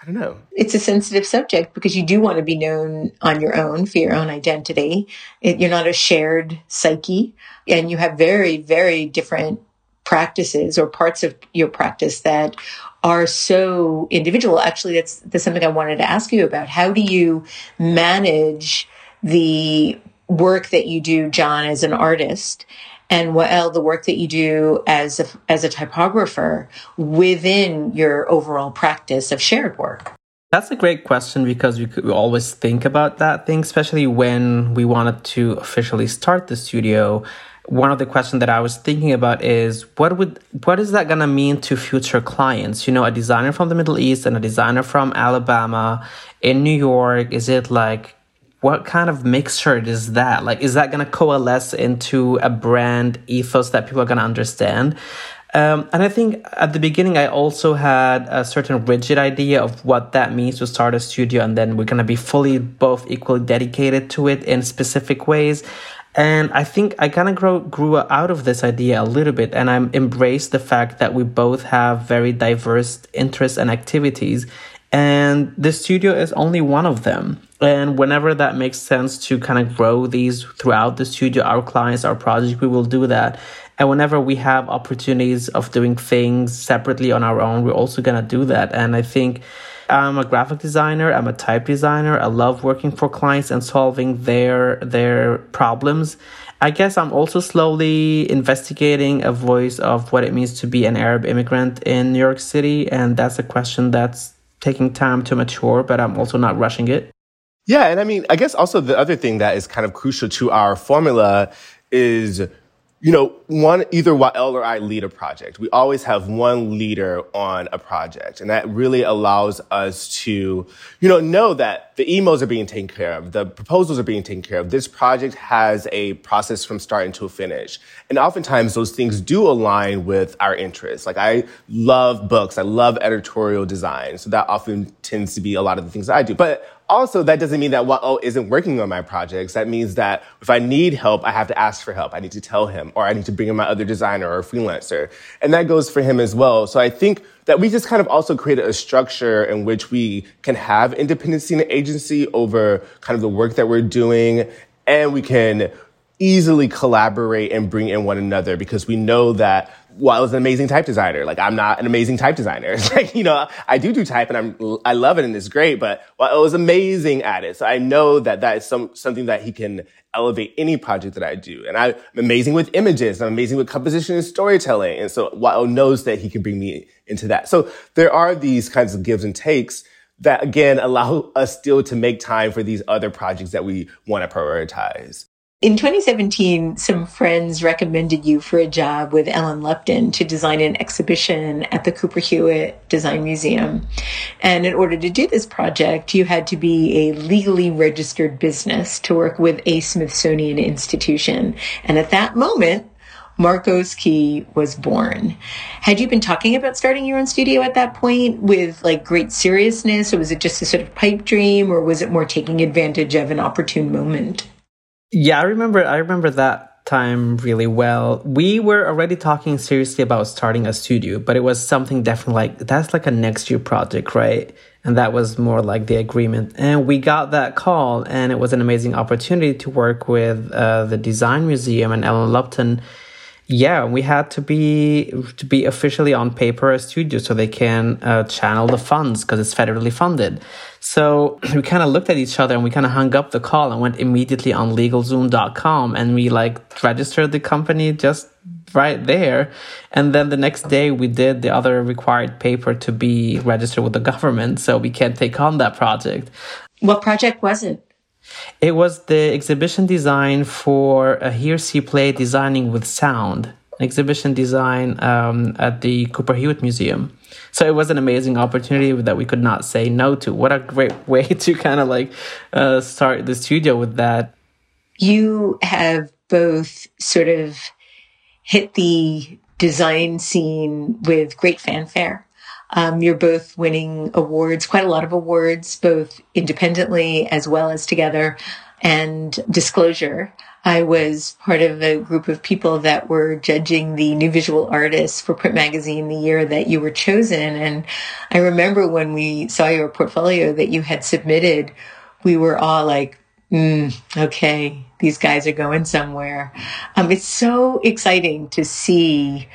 I don't know. It's a sensitive subject because you do want to be known on your own for your own identity. It, you're not a shared psyche, and you have very, very different practices or parts of your practice that are so individual. Actually, that's, that's something I wanted to ask you about. How do you manage the work that you do, John, as an mm-hmm. artist, and Wael, the work that you do as a, as a typographer within your overall practice of shared work? That's a great question because we could always think about that thing, especially when we wanted to officially start the studio. One of the questions that I was thinking about is what would what is that gonna mean to future clients? You know, a designer from the Middle East and a designer from Alabama in New York. Is it like what kind of mixture is that? Like, is that going to coalesce into a brand ethos that people are going to understand? Um, and I think at the beginning, I also had a certain rigid idea of what that means to start a studio, and then we're going to be fully both equally dedicated to it in specific ways. And I think I kind of grew, grew out of this idea a little bit, and I embraced the fact that we both have very diverse interests and activities, and the studio is only one of them. And whenever that makes sense to kind of grow these throughout the studio, our clients, our project, we will do that. And whenever we have opportunities of doing things separately on our own, we're also going to do that. And I think I'm a graphic designer, I'm a type designer. I love working for clients and solving their their problems. I guess I'm also slowly investigating a voice of what it means to be an Arab immigrant in New York City. And that's a question that's taking time to mature, but I'm also not rushing it. Yeah, and I mean, I guess also the other thing that is kind of crucial to our formula is you know, one, either Wael or I lead a project. We always have one leader on a project. And that really allows us to, you know, know that the emails are being taken care of. The proposals are being taken care of. This project has a process from start until finish. And oftentimes those things do align with our interests. Like I love books. I love editorial design. So that often tends to be a lot of the things I do. But also, that doesn't mean that Wael isn't working on my projects. That means that if I need help, I have to ask for help. I need to tell him, or I need to bring in my other designer or freelancer. And that goes for him as well. So I think that we just kind of also created a structure in which we can have independency and agency over kind of the work that we're doing. And we can easily collaborate and bring in one another because we know that Wael was an amazing type designer. Like I'm not an amazing type designer. It's like, you know, I do do type and I'm, I love it and it's great, but Wael was amazing at it. So I know that that is some, something that he can elevate any project that I do. And I'm amazing with images. I'm amazing with composition and storytelling. And so Wael knows that he can bring me into that. So there are these kinds of gives and takes that again allow us still to make time for these other projects that we want to prioritize. In 2017, some friends recommended you for a job with Ellen Lupton to design an exhibition at the Cooper Hewitt Design Museum. And in order to do this project, you had to be a legally registered business to work with a Smithsonian institution. And at that moment, Morcos Key was born. Had you been talking about starting your own studio at that point with like great seriousness, or was it just a sort of pipe dream, or was it more taking advantage of an opportune moment? Yeah, I remember. I remember that time really well. We were already talking seriously about starting a studio, but it was something definitely like that's like a next year project, right? And that was more like the agreement. And we got that call, and it was an amazing opportunity to work with uh, the Design Museum and Ellen Lupton. Yeah, we had to be to be officially on paper a studio so they can uh, channel the funds because it's federally funded. So we kind of looked at each other and we kind of hung up the call and went immediately on LegalZoom.com and we like registered the company just right there. And then the next day we did the other required paper to be registered with the government. So we can't take on that project. What project was it? It was the exhibition design for a Hear See Play Designing with Sound, exhibition design um, at the Cooper Hewitt Museum. So it was an amazing opportunity that we could not say no to. What a great way to kind of like uh, start the studio with that. You have both sort of hit the design scene with great fanfare. Um, you're both winning awards, quite a lot of awards, both independently as well as together. And disclosure, I was part of a group of people that were judging the new visual artists for Print Magazine the year that you were chosen. And I remember when we saw your portfolio that you had submitted, we were all like, mm, okay, these guys are going somewhere. Um, it's so exciting to see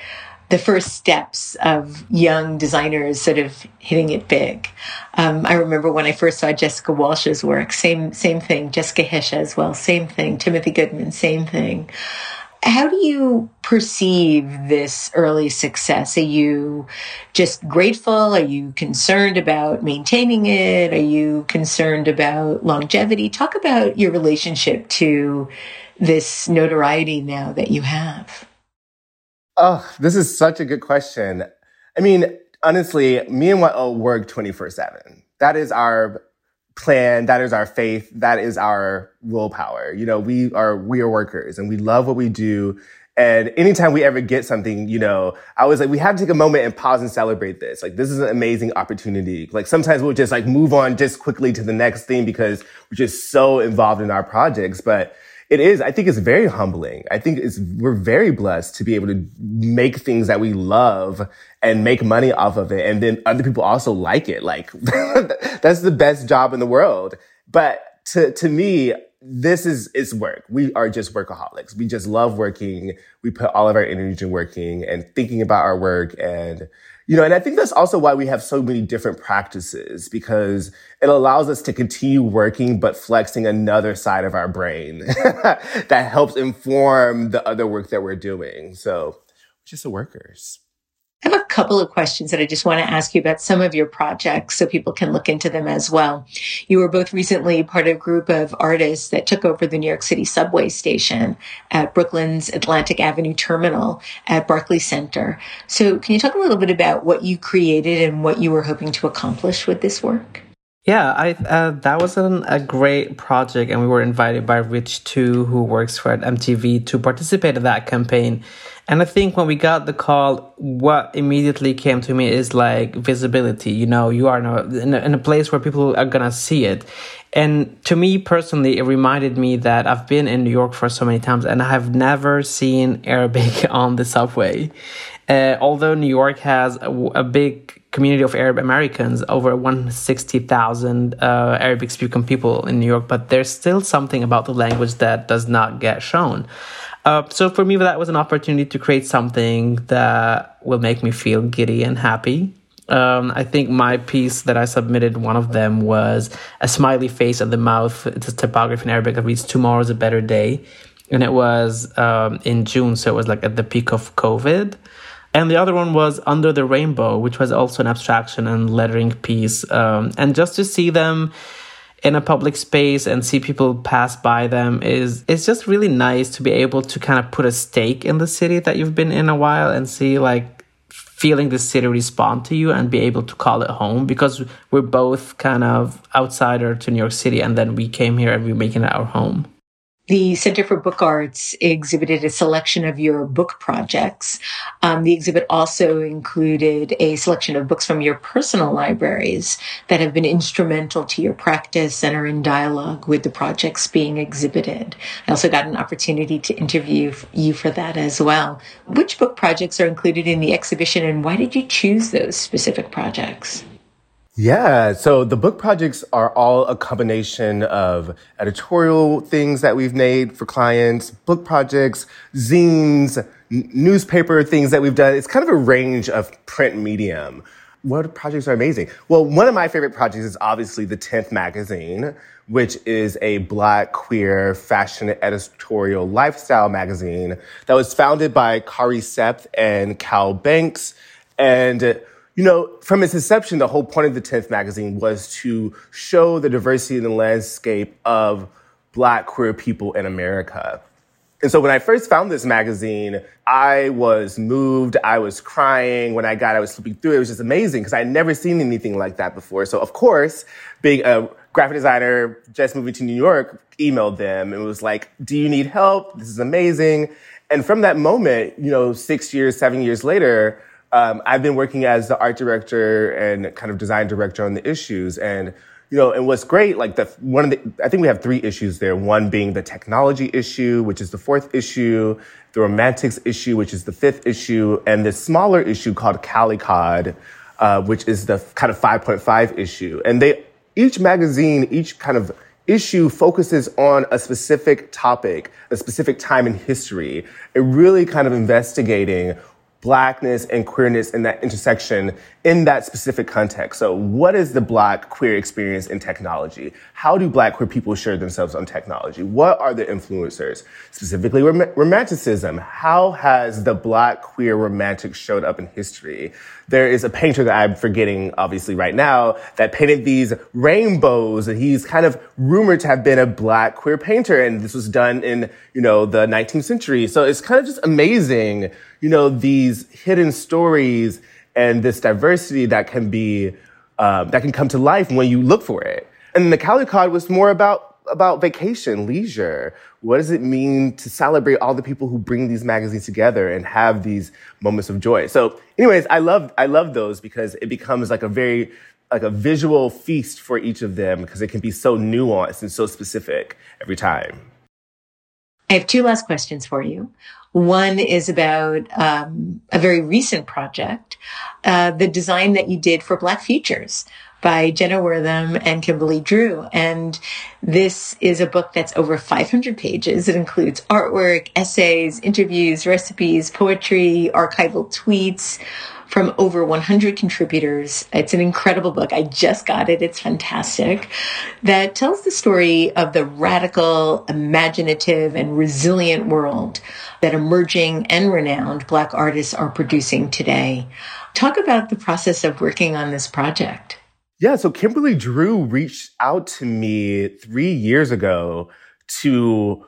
the first steps of young designers sort of hitting it big. Um, I remember when I first saw Jessica Walsh's work, same same thing. Jessica Hische as well, same thing. Timothy Goodman, same thing. How do you perceive this early success? Are you just grateful? Are you concerned about maintaining it? Are you concerned about longevity? Talk about your relationship to this notoriety now that you have. Oh, this is such a good question. I mean, honestly, me and Wael uh, work 24 7. That is our plan. That is our faith. That is our willpower. You know, we are, we are workers and we love what we do. And anytime we ever get something, you know, I was like, we have to take a moment and pause and celebrate this. Like, this is an amazing opportunity. Like, sometimes we'll just like move on just quickly to the next thing because we're just so involved in our projects. But it is, I think it's very humbling. I think it's, we're very blessed to be able to make things that we love and make money off of it. And then other people also like it. Like that's the best job in the world. But to, to me, this is, is work. We are just workaholics. We just love working. We put all of our energy in working and thinking about our work and you know, and I think that's also why we have so many different practices because it allows us to continue working, but flexing another side of our brain that helps inform the other work that we're doing. So just the workers. I have a couple of questions that I just want to ask you about some of your projects so people can look into them as well. You were both recently part of a group of artists that took over the New York City subway station at Brooklyn's Atlantic Avenue Terminal at Barclays Center. So can you talk a little bit about what you created and what you were hoping to accomplish with this work? Yeah, I uh, that was an, a great project, and we were invited by Rich Tu, who works for MTV, to participate in that campaign. And I think when we got the call, what immediately came to me is like visibility. You know, you are in a, in a, in a place where people are gonna see it. And to me personally, it reminded me that I've been in New York for so many times and I have never seen Arabic on the subway. Uh, although New York has a, a, big community of Arab Americans, over 160,000 uh, Arabic speaking people in New York, but there's still something about the language that does not get shown. Uh, so for me, that was an opportunity to create something that will make me feel giddy and happy. Um, I think my piece that I submitted, one of them was a smiley face at the mouth. It's a typography in Arabic that reads "Tomorrow's a better day," and it was um, in June, so it was like at the peak of COVID. And the other one was Under the Rainbow, which was also an abstraction and lettering piece. Um, and just to see them in a public space and see people pass by them is it's just really nice to be able to kind of put a stake in the city that you've been in a while and see like feeling the city respond to you and be able to call it home because we're both kind of outsider to New York City and then we came here and we're making it our home. The Center for Book Arts exhibited a selection of your book projects. Um, the exhibit also included a selection of books from your personal libraries that have been instrumental to your practice and are in dialogue with the projects being exhibited. I also got an opportunity to interview you for that as well. Which book projects are included in the exhibition and why did you choose those specific projects? Yeah, so the book projects are all a combination of editorial things that we've made for clients, book projects, zines, n- newspaper things that we've done. It's kind of a range of print medium. What projects are amazing? Well, one of my favorite projects is obviously the 10th magazine, which is a black, queer, fashion editorial lifestyle magazine that was founded by Khary Septh and Cal Banks. And you know, from its inception, the whole point of the 10th magazine was to show the diversity in the landscape of black queer people in America. And so when I first found this magazine, I was moved. I was crying. When I got, I was flipping through. It was just amazing because I had never seen anything like that before. So of course, being a graphic designer, just moving to New York, emailed them and was like, do you need help? This is amazing. And from that moment, you know, six years, seven years later, um, I've been working as the art director and kind of design director on the issues. And, you know, and what's great, like the, one of the, I think we have three issues there. One being the technology issue, which is the fourth issue, the romantics issue, which is the fifth issue, and this smaller issue called Calicod, uh, which is the kind of 5.5 issue. And they, each magazine, each kind of issue focuses on a specific topic, a specific time in history, and really kind of investigating blackness and queerness in that intersection in that specific context. So what is the black queer experience in technology? How do black queer people share themselves on technology? What are the influencers? Specifically rom- romanticism. How has the black queer romantic showed up in history? There is a painter that I'm forgetting obviously right now that painted these rainbows and he's kind of rumored to have been a black queer painter and this was done in, you know, the 19th century. So it's kind of just amazing you know, these hidden stories and this diversity that can be, um, that can come to life when you look for it. And the Calicod was more about, about vacation, leisure. What does it mean to celebrate all the people who bring these magazines together and have these moments of joy? So anyways, I love, I love those because it becomes like a very, like a visual feast for each of them because it can be so nuanced and so specific every time. I have two last questions for you. One is about um, a very recent project, uh, the design that you did for Black Futures by Jenna Wortham and Kimberly Drew. And this is a book that's over 500 pages. It includes artwork, essays, interviews, recipes, poetry, archival tweets, from over 100 contributors. It's an incredible book. I just got it. It's fantastic. That tells the story of the radical, imaginative, and resilient world that emerging and renowned Black artists are producing today. Talk about the process of working on this project. Yeah, so Kimberly Drew reached out to me three years ago to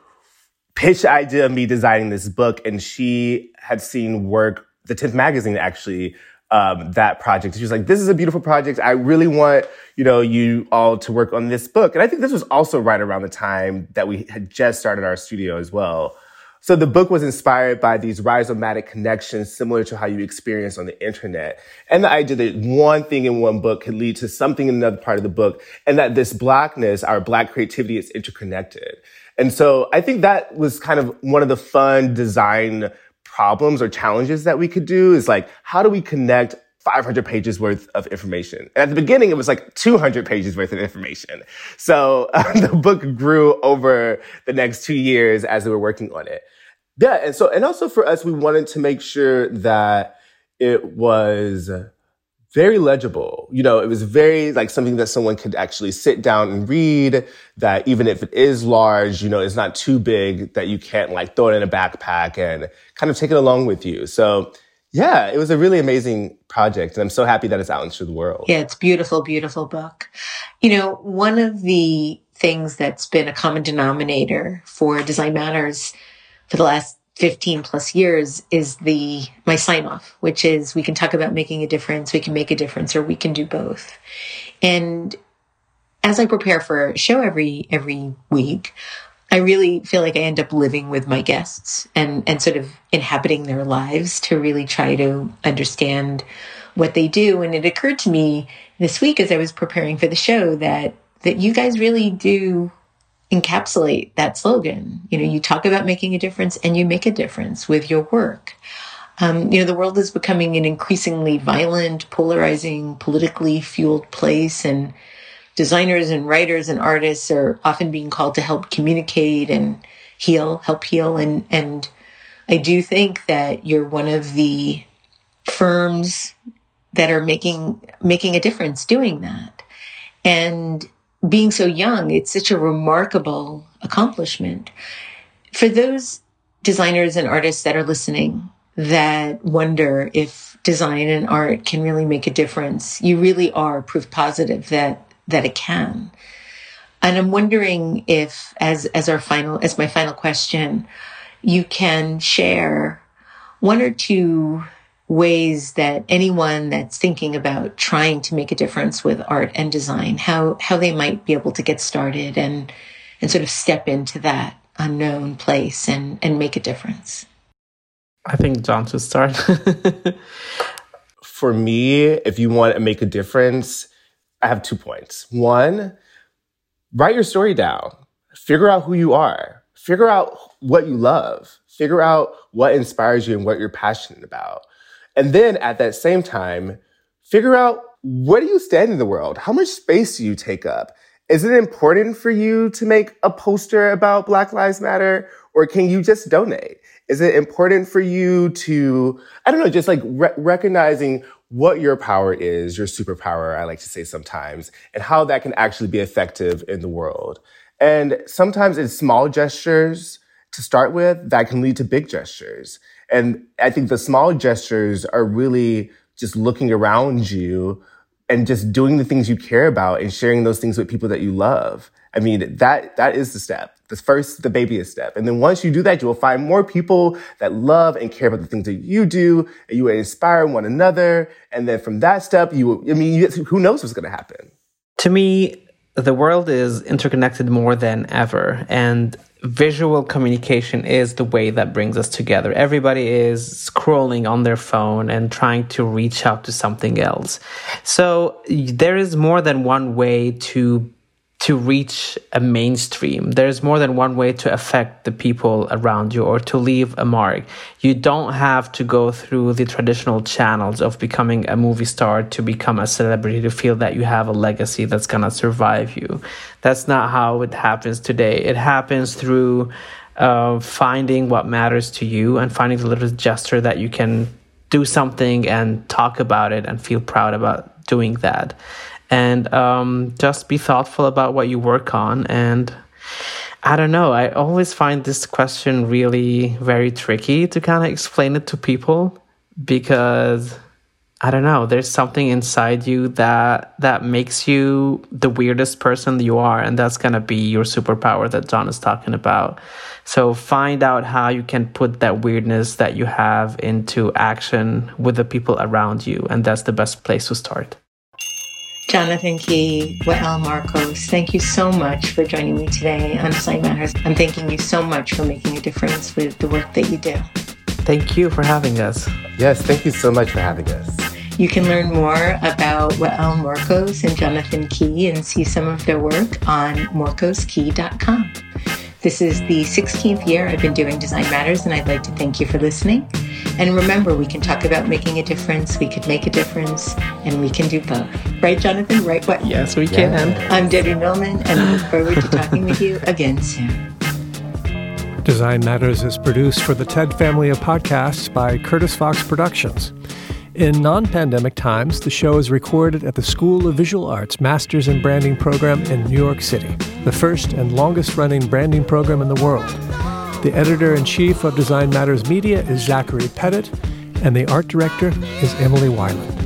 pitch the idea of me designing this book, and she had seen work the 10th magazine actually um, that project. She was like, this is a beautiful project. I really want, you know, you all to work on this book. And I think this was also right around the time that we had just started our studio as well. So the book was inspired by these rhizomatic connections similar to how you experience on the internet. And the idea that one thing in one book could lead to something in another part of the book and that this blackness, our black creativity is interconnected. And so I think that was kind of one of the fun design problems or challenges that we could do is like, how do we connect 500 pages worth of information. And at the beginning, it was like 200 pages worth of information. So uh, the book grew over the next two years as we were working on it. Yeah. And so, and also for us, we wanted to make sure that it was very legible. You know, it was very like something that someone could actually sit down and read that even if it is large, you know, it's not too big that you can't like throw it in a backpack and kind of take it along with you. So yeah, it was a really amazing project and I'm so happy that it's out into the world. Yeah, it's beautiful, beautiful book. You know, one of the things that's been a common denominator for Design Matters for the last 15 plus years is the my sign off which is we can talk about making a difference we can make a difference or we can do both and as i prepare for a show every every week i really feel like i end up living with my guests and and sort of inhabiting their lives to really try to understand what they do and it occurred to me this week as i was preparing for the show that that you guys really do encapsulate that slogan. You know, you talk about making a difference and you make a difference with your work. Um, you know, the world is becoming an increasingly violent, polarizing, politically fueled place, and designers and writers and artists are often being called to help communicate and heal, help heal. And, and I do think that you're one of the firms that are making, making a difference doing that. And being so young, it's such a remarkable accomplishment. For those designers and artists that are listening that wonder if design and art can really make a difference, you really are proof positive that, that it can. And I'm wondering if, as, as our final, as my final question, you can share one or two ways that anyone that's thinking about trying to make a difference with art and design, how, how they might be able to get started and, and sort of step into that unknown place and, and make a difference? I think John should start. For me, if you want to make a difference, I have two points. One, write your story down. Figure out who you are. Figure out what you love. Figure out what inspires you and what you're passionate about. And then at that same time, figure out where do you stand in the world? How much space do you take up? Is it important for you to make a poster about Black Lives Matter or can you just donate? Is it important for you to, I don't know, just like re- recognizing what your power is, your superpower, I like to say sometimes, and how that can actually be effective in the world. And sometimes it's small gestures to start with that can lead to big gestures. And I think the small gestures are really just looking around you and just doing the things you care about and sharing those things with people that you love. I mean, that, that is the step. The first, the babyest step. And then once you do that, you will find more people that love and care about the things that you do and you will inspire one another. And then from that step, you will, I mean, who knows what's going to happen? To me, the world is interconnected more than ever. And visual communication is the way that brings us together. Everybody is scrolling on their phone and trying to reach out to something else. So there is more than one way to to reach a mainstream. There's more than one way to affect the people around you or to leave a mark. You don't have to go through the traditional channels of becoming a movie star to become a celebrity to feel that you have a legacy that's to survive you. That's not how it happens today. It happens through uh, finding what matters to you and finding the little gesture that you can do something and talk about it and feel proud about doing that and um, just be thoughtful about what you work on. And I don't know, I always find this question really very tricky to kind of explain it to people because I don't know, there's something inside you that that makes you the weirdest person you are and that's going to be your superpower that John is talking about. So find out how you can put that weirdness that you have into action with the people around you and that's the best place to start. Jonathan Key, Wael Morcos, thank you so much for joining me today on Design Matters. I'm thanking you so much for making a difference with the work that you do. Thank you for having us. Yes, thank you so much for having us. You can learn more about Wael Morcos and Jonathan Key and see some of their work on morcoskey.com. This is the 16th year I've been doing Design Matters, and I'd like to thank you for listening. And remember, we can talk about making a difference, we could make a difference, and we can do both. Right, Jonathan? Right, what? Yes, we can. Yeah. I'm Debbie Millman, and I look forward to talking with you again soon. Design Matters is produced for the TED family of podcasts by Curtis Fox Productions. In non pandemic times, the show is recorded at the School of Visual Arts Masters in Branding program in New York City, the first and longest running branding program in the world. The editor in chief of Design Matters Media is Zachary Pettit, and the art director is Emily Weiland.